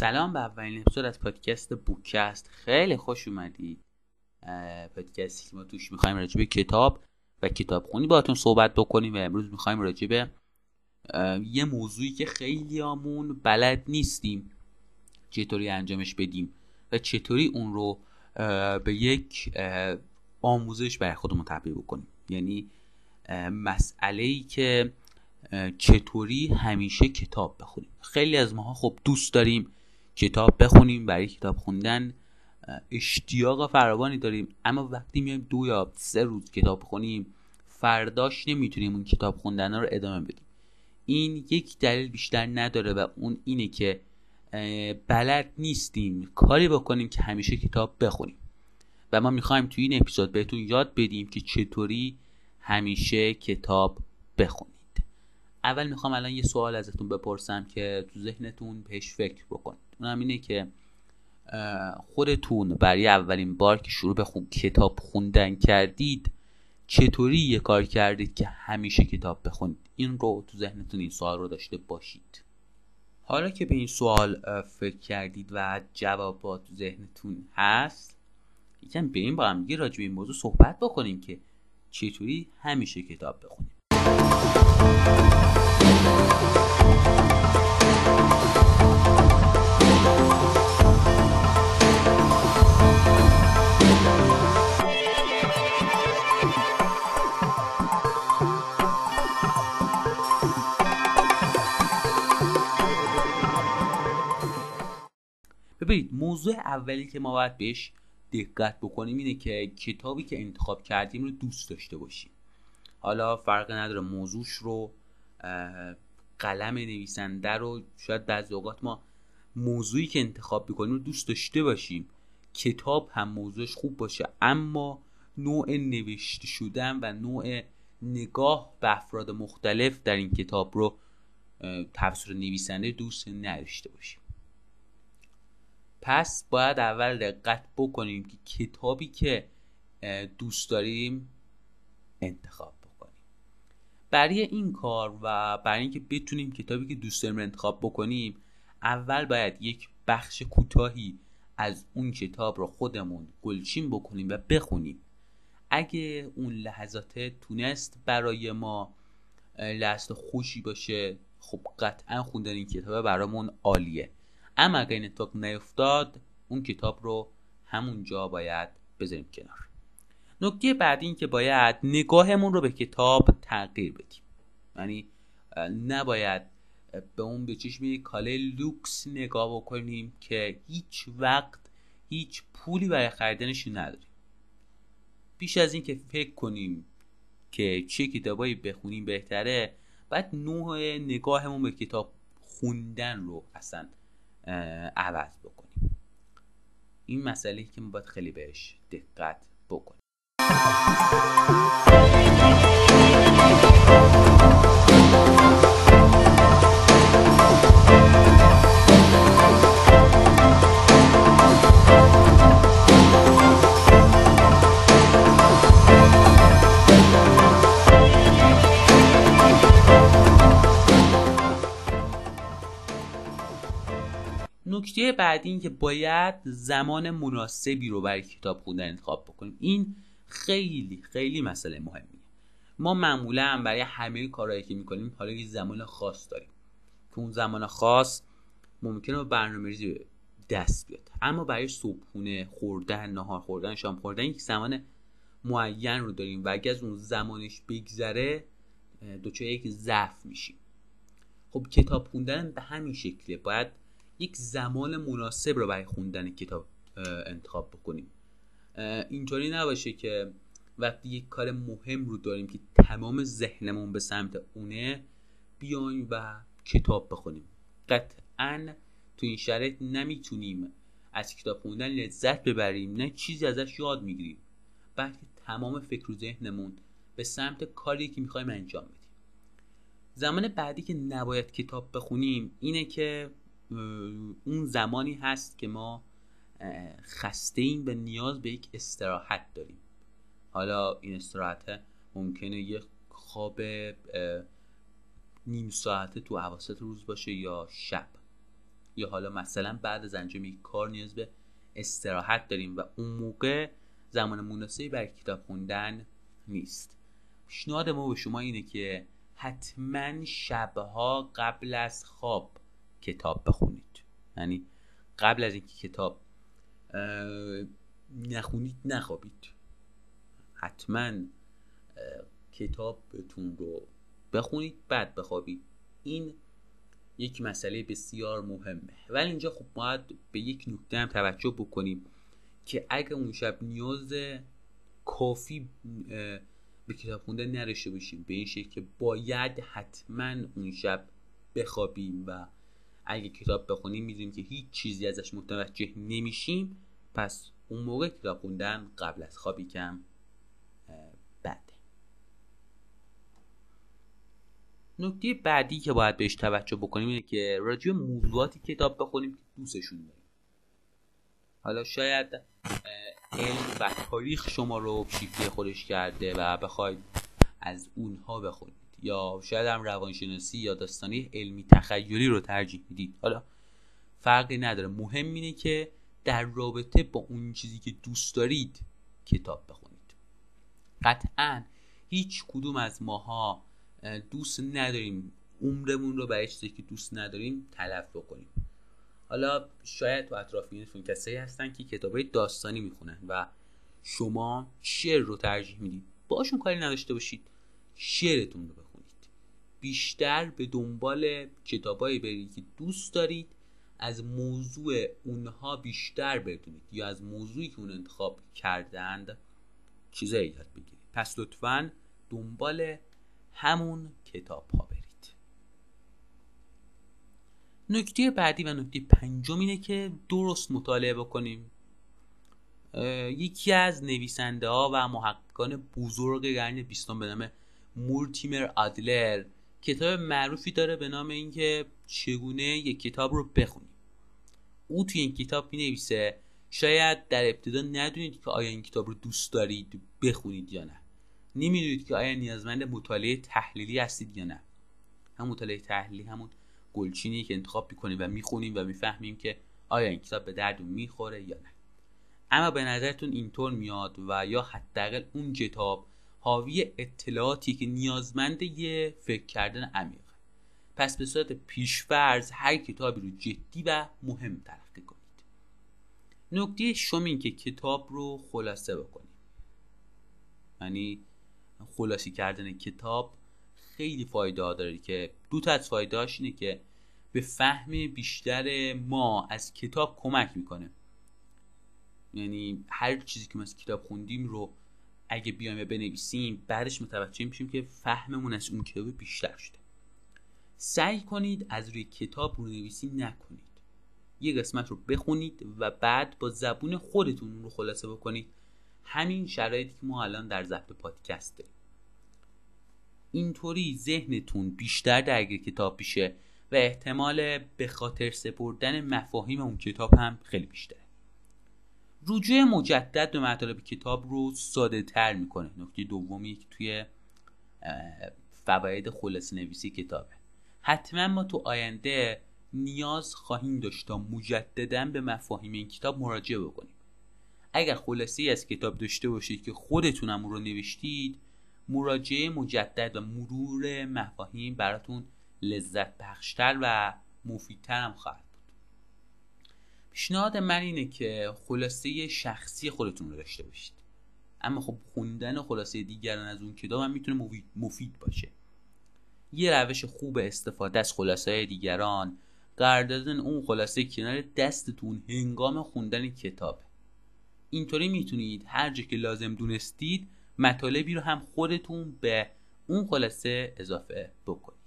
سلام به اولین اپیزود از پادکست بوکست. خیلی خوش اومدید. پادکستی که ما توش می‌خوایم راجع به کتاب و کتاب خونی باهاتون صحبت بکنیم و امروز می‌خوایم راجع به یه موضوعی که خیلی آمون بلد نیستیم چطوری انجامش بدیم و چطوری اون رو به یک آموزش برای خودمون تبدیل بکنیم. یعنی مسئله ای که چطوری همیشه کتاب بخونیم. خیلی از ماها خب دوست داریم کتاب بخونیم برای کتاب خوندن. اشتیاق فراوانی داریم. اما وقتی میایم دو یا سه روز کتاب خونیم فرداش نمی‌تونیم اون کتاب خوندن رو ادامه بدیم. این یک دلیل بیشتر نداره و اون اینه که بلد نیستیم کاری بکنیم که همیشه کتاب بخونیم. و ما می‌خوایم توی این اپیزود بهتون یاد بدیم که چطوری همیشه کتاب بخونید. اول می‌خوام الان یه سوال ازتون بپرسم که تو ذهنتون بهش فکر بکنید. اونم اینه که خودتون برای اولین بار که شروع به خون... کتاب خوندن کردید چطوری یه کار کردید که همیشه کتاب بخونید این رو تو ذهنتون این سوال رو داشته باشید. حالا که به این سوال فکر کردید و جوابات تو ذهنتون هست یکم این با هم دیگه راجع به این موضوع صحبت بکنیم که چطوری همیشه کتاب بخونیم ببینید موضوع اولی که ما باید بهش دقت بکنیم اینه که کتابی که انتخاب کردیم رو دوست داشته باشیم. حالا فرق نداره موضوعش رو قلم نویسنده رو شاید بعضی اوقات ما موضوعی که انتخاب بکنیم رو دوست داشته باشیم. کتاب هم موضوعش خوب باشه اما نوع نوشته شدن و نوع نگاه به افراد مختلف در این کتاب رو توسط نویسنده دوست نداشته باشیم. پس باید اول دقت بکنیم که کتابی که دوست داریم انتخاب بکنیم. برای این کار و برای اینکه بتونیم کتابی که دوست داریم انتخاب بکنیم اول باید یک بخش کوتاهی از اون کتاب رو خودمون گلچین بکنیم و بخونیم. اگه اون لحظات تونست برای ما لحظات خوشی باشه خب قطعا خوندن این کتاب برامون عالیه. اما اگر این اتفاق نیفتاد اون کتاب رو همونجا باید بذاریم کنار. نکته بعدی این که باید نگاهمون رو به کتاب تغییر بدیم. یعنی نباید به اون به چشم کاله لوکس نگاه بکنیم که هیچ وقت هیچ پولی برای خریدنش نداریم. بیش از این که فکر کنیم که چه کتابایی بخونیم بهتره باید نوع نگاهمون به کتاب خوندن رو اصلا عوض بکنیم. این مسئله که ما باید خیلی بهش دقت بکنیم. نکته بعدی این که باید زمان مناسبی رو برای کتاب خوندن انتخاب بکنیم. این خیلی خیلی مسئله مهمیه. ما معمولا برای همه کارهایی که می‌کنیم حالا یه زمان خاص داریم. که اون زمان خاص ممکنه با برنامه ریزی دست بیاد. اما برای صبحونه خوردن نهار خوردن شام خوردن یک زمان معین رو داریم و اگه از اون زمانش بگذره دچار یک ضعف میشیم. خب کتاب خوندن به همین شکله باید یک زمان مناسب رو برای خوندن کتاب انتخاب بکنیم. اینطوری نباشه که وقتی یک کار مهم رو داریم که تمام ذهنمون به سمت اونه بیایم و کتاب بخونیم. قطعا تو این شرایط نمی‌تونیم از کتاب خوندن لذت ببریم نه چیزی ازش یاد می‌گیریم بلکه تمام فکر و ذهنمون به سمت کاری که می‌خوایم انجام بدیم. زمان بعدی که نباید کتاب بخونیم اینه که اون زمانی هست که ما خسته ایم و نیاز به یک استراحت داریم. حالا این استراحت ممکنه یک خواب نیم ساعته تو عواسط روز باشه یا شب. یا حالا مثلا بعد از انجام یک کار نیاز به استراحت داریم و اون موقع زمان مناسبی برای کتاب خوندن نیست. پیشنهاد ما به شما اینه که حتما شبها قبل از خواب کتاب بخونید. یعنی قبل از اینکه کتاب نخونید نخوابید. حتما کتابتون رو بخونید بعد بخوابید. این یک مسئله بسیار مهمه. ولی اینجا خب باید به یک نکته هم توجه بکنیم که اگر اون شب نیاز کافی به کتاب خوندن نداشته باشیم به این شکل که باید حتما اون شب بخوابیم و اگه کتاب بخونیم می‌دونیم که هیچ چیزی ازش متوجه نمیشیم. پس اون موقع کتاب خوندن قبل از خوابی کم بده. نکته بعدی که باید بهش توجه بکنیم اینه که راجع موضوعاتی کتاب بخونیم که دوستشون داریم. حالا شاید علم و تاریخ شما رو شیفته خودش کرده و بخواید از اونها بخونید. یا شاید هم روانشناسی یا داستانی علمی تخیلی رو ترجیح می‌دید. حالا فرقی نداره. مهم اینه که در رابطه با اون چیزی که دوست دارید کتاب بخونید. قطعا هیچ کدوم از ماها دوست نداریم عمرمون رو برای چیزی که دوست نداریم تلف بکنیم. حالا شاید تو اطرافیانتون کسایی هستن که کتابای داستانی می‌خونن و شما شعر رو ترجیح می‌دید. باشون کاری نداشته باشید. شعرتون رو بخونید. بیشتر به دنبال کتابایی برید که دوست دارید از موضوع اونها بیشتر بدونید یا از موضوعی که اون انتخاب کردند چیزایی یاد بگیرید. پس لطفا دنبال همون کتاب ها برید. نکته بعدی و نکته پنجم اینه که درست مطالعه بکنیم. یکی از نویسنده ها و محققان بزرگ قرن بیستم به نام مورتیمر آدلر کتاب معروفی داره به نام اینکه چگونه یک کتاب رو بخونیم. او توی این کتاب می نویسه شاید در ابتدا ندونید که آیا این کتاب رو دوست دارید بخونید یا نه. نمی‌دونید که آیا نیازمند مطالعه تحلیلی هستید یا نه. هم مطالعه تحلیلی همون گلچینی که انتخاب می‌کنیم و می‌خونیم و می‌فهمیم که آیا این کتاب به درد می‌خوره یا نه. اما به نظرتون اینطور میاد و یا حداقل اون کتاب حاوی اطلاعاتی که نیازمند یه فکر کردن عمیق. پس به صورت پیشفرز هر کتابی رو جدی و مهم تلقی کنید. نکته شما این که کتاب رو خلاصه بکنید. یعنی خلاصی کردن کتاب خیلی فایده داره که دو تا از فایده اینه که به فهم بیشتر ما از کتاب کمک می‌کنه. یعنی هر چیزی که ما از کتاب خوندیم رو اگه بیایم بنویسیم بعدش متوجه میشیم که فهممون از اون کتاب بیشتر شده. سعی کنید از روی کتاب رو نویسی نکنید. یه قسمت رو بخونید و بعد با زبون خودتون رو خلاصه بکنید. همین شرایطی که ما الان در ضبط پادکست داریم. اینطوری ذهنتون بیشتر درگیر کتاب میشه و احتمال به خاطر سپردن مفاهیم اون کتاب هم خیلی بیشتره. رجوع مجدد به مطالب کتاب رو ساده تر می‌کنه. نکته دومی که توی فواید خلاص نویسی کتابه. حتما ما تو آینده نیاز خواهیم داشت تا مجددا به مفاهیم این کتاب مراجعه بکنیم. اگر خلاصی از کتاب داشته باشید که خودتونم رو نوشتید مراجعه مجدد و مرور مفاهیم براتون لذت بخشتر و مفیدتر هم خواهد پیشنهاد من اینه که خلاصه شخصی خودتون رو داشته باشید. اما خب خوندن خلاصه دیگران از اون کتاب هم می‌تونه مفید باشه. یه روش خوب استفاده از خلاصه دیگران قرار دادن اون خلاصه کنار دستتون هنگام خوندن کتاب. اینطوری می‌تونید هر جا که لازم دونستید مطالبی رو هم خودتون به اون خلاصه اضافه بکنید.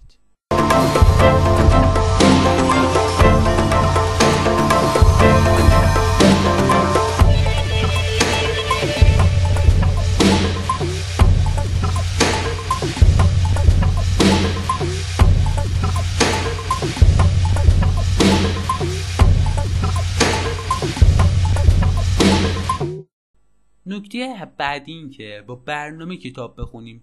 نکته بعدی این که با برنامه کتاب بخونیم.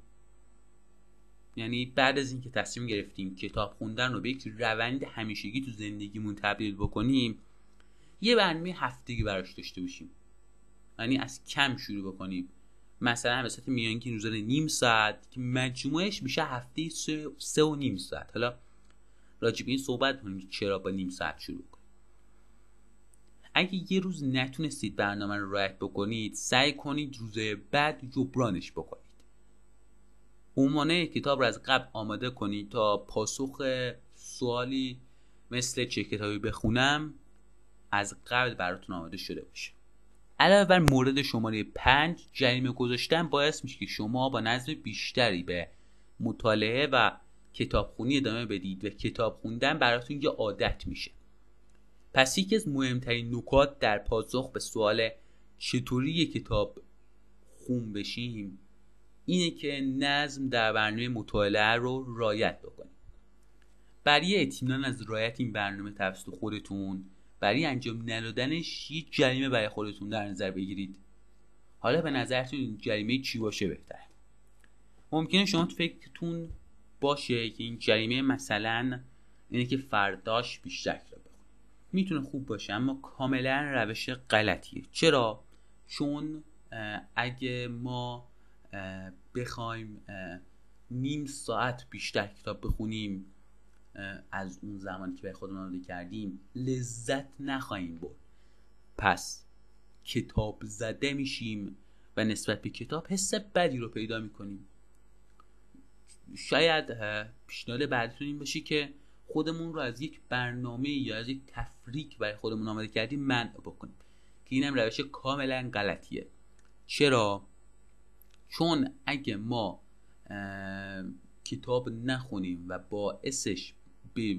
یعنی بعد از اینکه تصمیم گرفتیم کتاب خوندن رو به یک روند همیشگی تو زندگیمون تبدیل بکنیم یه برنامه هفتگی براش داشته باشیم. یعنی از کم شروع بکنیم. مثلا به صورت میانگین روزانه نیم ساعت که مجموعش میشه هفته سه, سه و نیم ساعت. حالا راجب این صحبت کنیم چرا با نیم ساعت شروع کنیم. اگه یه روز نتونستید برنامه رو رعایت بکنید سعی کنید روز بعد جبرانش بکنید. عنوانه کتاب رو از قبل آماده کنید تا پاسخ سوالی مثل چه کتابی بخونم از قبل براتون آماده شده باشه. علاوه بر مورد شماره پنج جریمه گذاشتن باعث میشه که شما با نظم بیشتری به مطالعه و کتابخونی ادامه بدید و کتاب خوندن براتون یه عادت میشه. پس یکی از مهمترین نکات در پاسخ به سوال چطوری کتاب خون بشیم اینه که نظم در برنامه مطالعه رو رایت بکنید برای اطمینان از رایت این برنامه توسط خودتون برای انجام ندادنش یک جریمه برای خودتون در نظر بگیرید. حالا به نظرتون این جریمه چی باشه بهتر؟ ممکنه شما تو فکرتون باشه که این جریمه مثلا اینه که فرداش بیشتر می‌تونه خوب باشه اما کاملا روش غلطیه. چرا؟ چون اگه ما بخوایم نیم ساعت بیشتر کتاب بخونیم از اون زمانی که به خودمون آماده کردیم لذت نخواهیم برد. پس کتاب زده میشیم و نسبت به کتاب حس بدی رو پیدا می‌کنیم. شاید پیشنهاد بعدتون این باشه که خودمون رو از یک برنامه یا از یک تفریک برای خودمون آماده کردیم منع بکنیم. که اینم روش کاملا غلطیه. چرا؟ چون اگه ما کتاب نخونیم و باعثش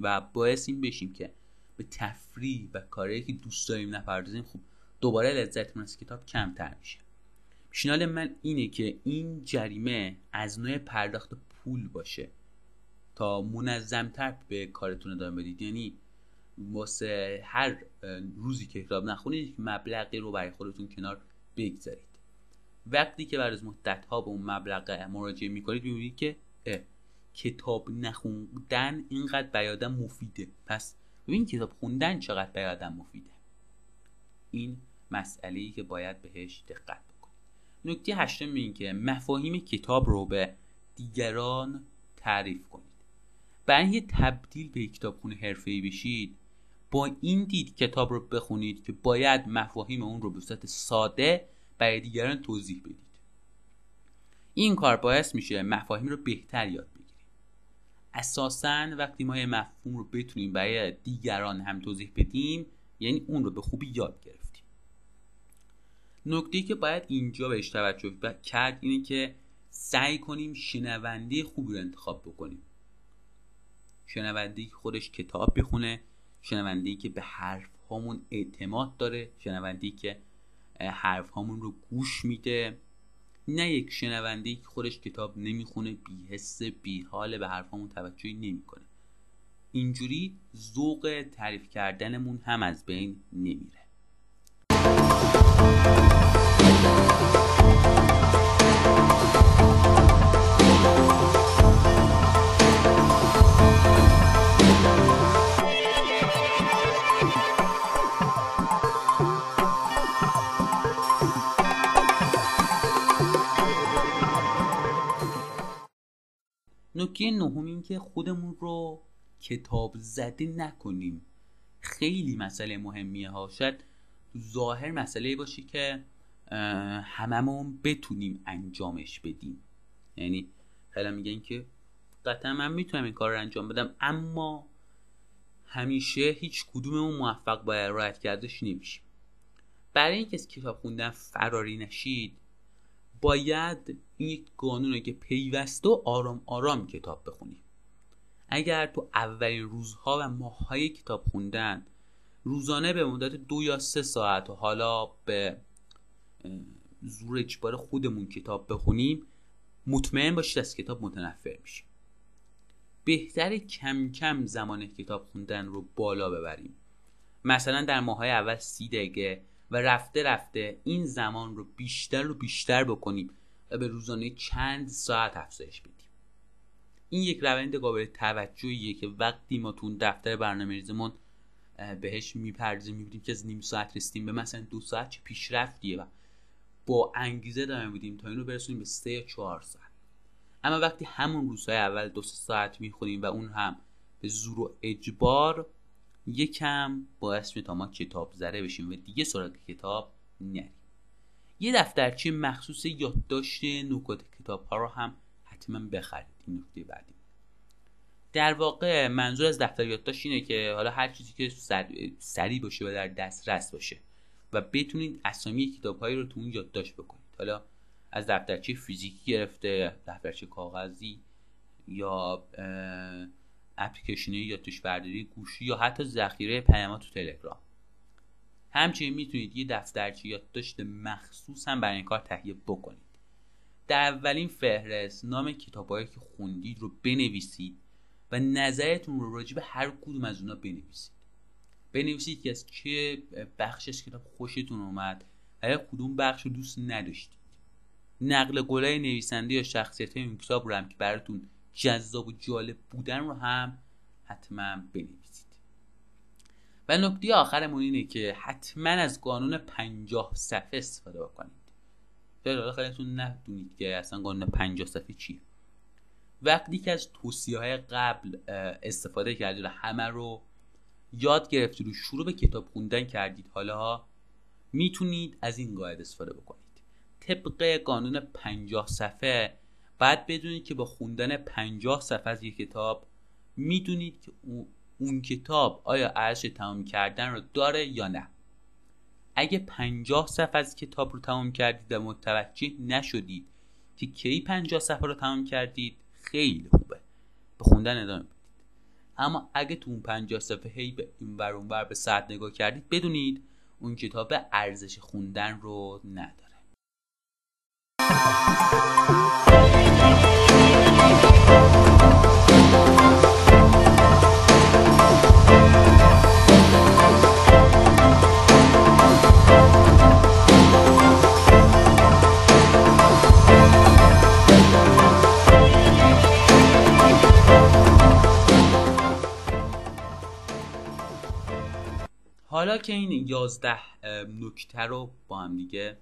و باعث این بشیم که به تفریح و کاری که دوست داریم نپردازیم خب دوباره لذتمون از کتاب کمتر میشه. پیشنهاد من اینه که این جریمه از نوع پرداخت پول باشه. تا منظمتر به کارتون ادامه بدید. یعنی واسه هر روزی که کتاب نخونید مبلغی رو برای خودتون کنار بگذارید. وقتی که بعد از مدت ها به اون مبلغ مراجعه می‌کنید می‌بینید که کتاب نخوندن اینقدر برای مفیده. پس ببین کتاب خوندن چقدر برای مفیده. این مسئله ای که باید بهش دقت بکنید. نکته هشتم این که مفاهیم کتاب رو به دیگران تعریف کنید. برای تبدیل به کتابخونه حرفه‌ای بشید با این دید کتاب رو بخونید که باید مفاهیم اون رو به صورت ساده برای دیگران توضیح بدید. این کار باعث میشه مفاهیم رو بهتر یاد بگیرید. اساسا وقتی ما یه مفهوم رو بتونیم برای دیگران هم توضیح بدیم یعنی اون رو به خوبی یاد گرفتیم. نکته که باید اینجا بهش توجه کرد اینه که سعی کنیم شنونده خوبی رو انتخاب بکنیم. شنونده که خودش کتاب بخونه شنونده که به حرف هامون اعتماد داره شنونده که حرف هامون رو گوش میده. نه یک شنونده که خودش کتاب نمی‌خونه بیحس بیحال به حرفامون توجهی نمی‌کنه. اینجوری ذوق تعریف کردنمون هم از بین نمیره. نکته نهم این که خودمون رو کتاب زده نکنیم. خیلی مسئله مهمیه ها. شاید ظاهر مسئله باشه که هممون بتونیم انجامش بدیم. یعنی خیلی میگن که قطعا من می‌تونم این کار رو انجام بدم اما همیشه هیچ کدوممون موفق باید رایت کردش نمیشیم. برای اینکه از کتاب خوندن فراری نشید باید این یک قانونه که پیوسته و آرام آرام کتاب بخونی. اگر تو اولین روزها و ماههای کتاب خوندن روزانه به مدت دو یا سه ساعت و حالا به زور اجبار خودمون کتاب بخونیم مطمئن باشید از کتاب متنفر میشیم. بهتر کم کم زمان کتاب خوندن رو بالا ببریم. مثلا در ماهای اول سی دقیقه و رفته رفته این زمان رو بیشتر و بیشتر بکنیم. و به روزانه چند ساعت افزایش بدیم. این یک روند قابل توجهیه که وقتی ما تو دفتر برنامه ریزمون بهش می‌پردازیم می‌بینیم که از نیم ساعت رسیدیم. به مثلا دو ساعت چه پیشرفتیه و با انگیزه داریم بودیم تا اینو برسونیم به سه یا چهار ساعت. اما وقتی همون روزهای اول دو ساعت می‌خونیم و اون هم به زور و اجبار یکم باعث میشه تا ما کتاب زره بشیم و دیگه سراغ کتاب نریم. یه دفترچه مخصوص یادداشت نکات کتاب ها رو هم حتما بخرید. این نکته بعدی. در واقع منظور از دفتر یادداشت اینه که حالا هر چیزی که سریع باشه و در دسترس باشه و بتونید اسامی کتابهایی رو تو اون یادداشت بکنید. حالا از دفترچه فیزیکی گرفته دفترچه کاغذی یا اپلیکیشن یادداشت برداری گوشی یا حتی ذخیره پیامات تو تلگرام. همچنین می‌تونید یه دفترچه یادداشت مخصوص هم برای این کار تهیه بکنید. در اولین فهرست نام کتابهایی که خوندید رو بنویسید و نظرتون رو راجع به هر کدوم از اونا بنویسید. بنویسید که از چه بخش کتاب خوشتون اومد و کدوم بخش رو دوست نداشتید. نقل قولای نویسنده یا شخصیت این کتاب رو هم که براتون جذاب و جالب بودن رو هم حتما بنویسید. و نکته آخرمون اینه که حتما از قانون پنجاه صفحه استفاده بکنید. حالا خیلیتون ندونید که اصلا قانون پنجاه صفحه چیه. وقتی که از توصیه های قبل استفاده کردید و همه رو یاد گرفتید و شروع به کتاب خوندن کردید حالا می‌تونید از این قاعده استفاده بکنید. طبق قانون پنجاه صفحه بعد بدونید که با خوندن پنجاه صفحه از یک کتاب می‌دونید که اون کتاب آیا ارزش تمام کردن رو داره یا نه؟ اگه پنجاه صفحه از کتاب رو تمام کردید و متوجه نشدید که کی پنجاه صفحه رو تمام کردید خیلی خوبه. به خوندن ادامه بدید. اما اگه تو اون پنجاه صفحه هی به این ور اون به ساعت نگاه کردید بدونید اون کتاب ارزش خوندن رو نداره. حالا که این یازده نکته رو با هم دیگه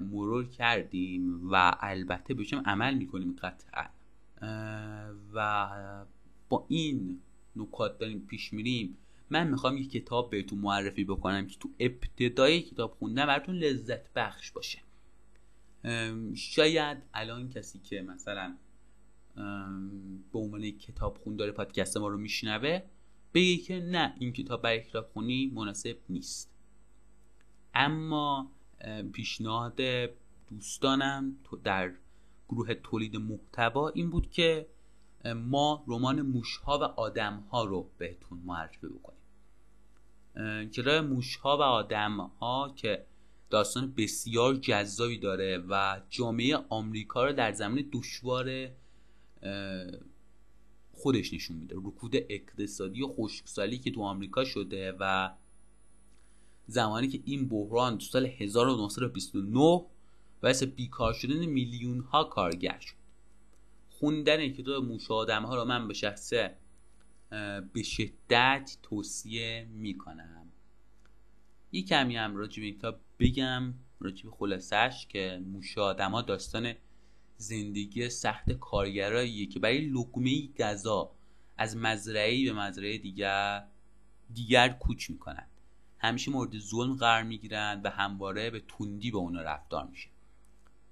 مرور کردیم و البته بهشم عمل می‌کنیم قطعا. و با این نکات داریم پیش میریم. من می‌خوام یک کتاب بهتون معرفی بکنم که تو ابتدای کتاب خوندن براتون لذت بخش باشه. شاید الان کسی که مثلا به عنوان کتاب خون داره پادکست ما رو میشنوه بگه که نه این کتاب برای کتاب خونی مناسب نیست. اما پیشنهاد دوستانم در گروه تولید محتوا این بود که ما رمان موشها و آدمها رو بهتون معرفی بکنیم. کرای موشها و آدمها که داستان بسیار جذابی داره و جامعه آمریکا رو در زمین دشوار خودش نشون میده. رکود اقتصادی و خشکسالی که تو آمریکا شده و زمانی که این بحران تو سال 1929 باعث بیکار شدن میلیون ها کارگر شد. خوندن کتاب موش آدم ها رو من به شخصه به شدت توصیه می‌کنم. یه کمی هم راجع به کتاب بگم راجع به خلاصش که موش آدم ها داستان زندگی سخت کارگراییه که برای لقمه غذا از مزرعه به مزرعه دیگر دیگر کوچ می‌کنن همیشه مورد ظلم قرار می‌گیرند و همواره به تندی به اونا رفتار میشه.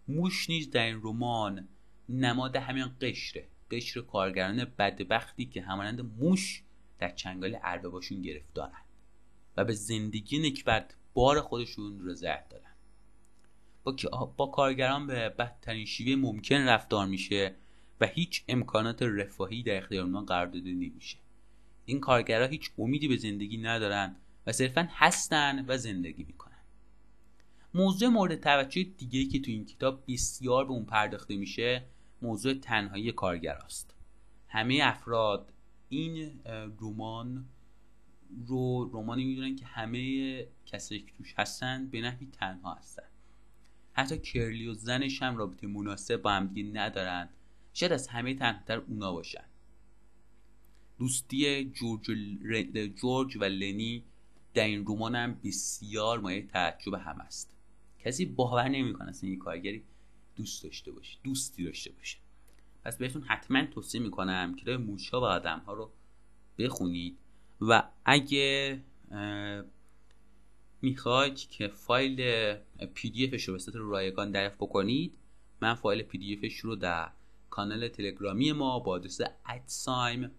موش نیز در این رمان نماد همین قشره قشر کارگران بدبختی که همانند موش در چنگال ارباباشون گرفتارن و به زندگی نکبت بار خودشون رضایت دارن با, با کارگران به بدترین شیوه ممکن رفتار میشه و هیچ امکانات رفاهی در اختیار اونها قرار داده نمیشه. این کارگرها هیچ امیدی به زندگی ندارن و صرفا هستن و زندگی می‌کنن. موضوع مورد توجه دیگه که تو این کتاب بسیار به اون پرداخته میشه موضوع تنهایی کارگر است همه افراد این رمان رو رومانی می‌دونن که همه کسایی که توش هستن به نحوی تنها هستن. حتی کرلی و زنش هم رابطه مناسب با هم ندارن. شاید از همه تنهتر اونا باشن. دوستی جورج, جورج و لنی در این رمان هم بسیار مایه تعجب هم است. کسی باور نمی‌کنه اصلا این کارگری دوست داشته باشه دوستی داشته باشه. پس بهتون حتما توصیه می‌کنم کتاب موشا و آدم ها رو بخونید و اگه می‌خواید که فایل PDF ش رو به رایگان دریافت بکنید من فایل PDF ش رو در کانال تلگرامی ما با آدرس at sign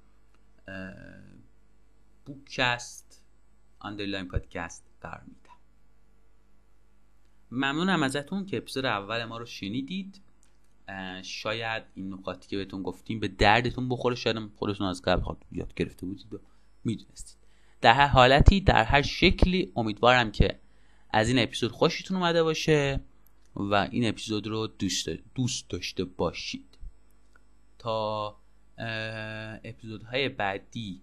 بوکست underline podcast قرار میدم. ممنونم ازتون که اپیزود اول ما رو شنیدید. شاید این نکاتی که بهتون گفتیم به دردتون بخوره شاید خودتون از قبل یاد گرفته بودید و می‌دونستید. در هر حالتی در هر شکلی امیدوارم که از این اپیزود خوشتون اومده باشه و این اپیزود رو دوست, دوست داشته باشید. تا اپیزودهای بعدی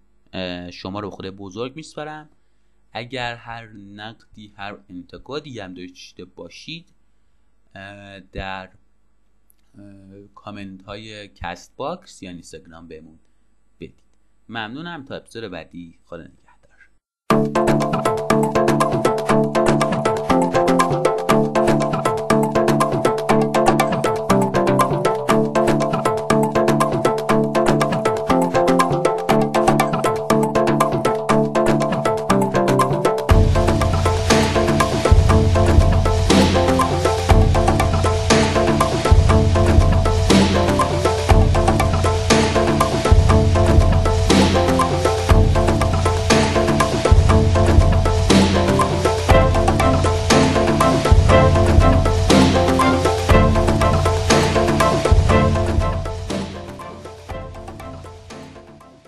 شما رو به خدای بزرگ میسپارم. اگر هر نقدی هر انتقادی هم داشته باشید در کامنت های Castbox یا اینستاگرام بهمون بدید. ممنونم. تا اپیزود بعدی. خدا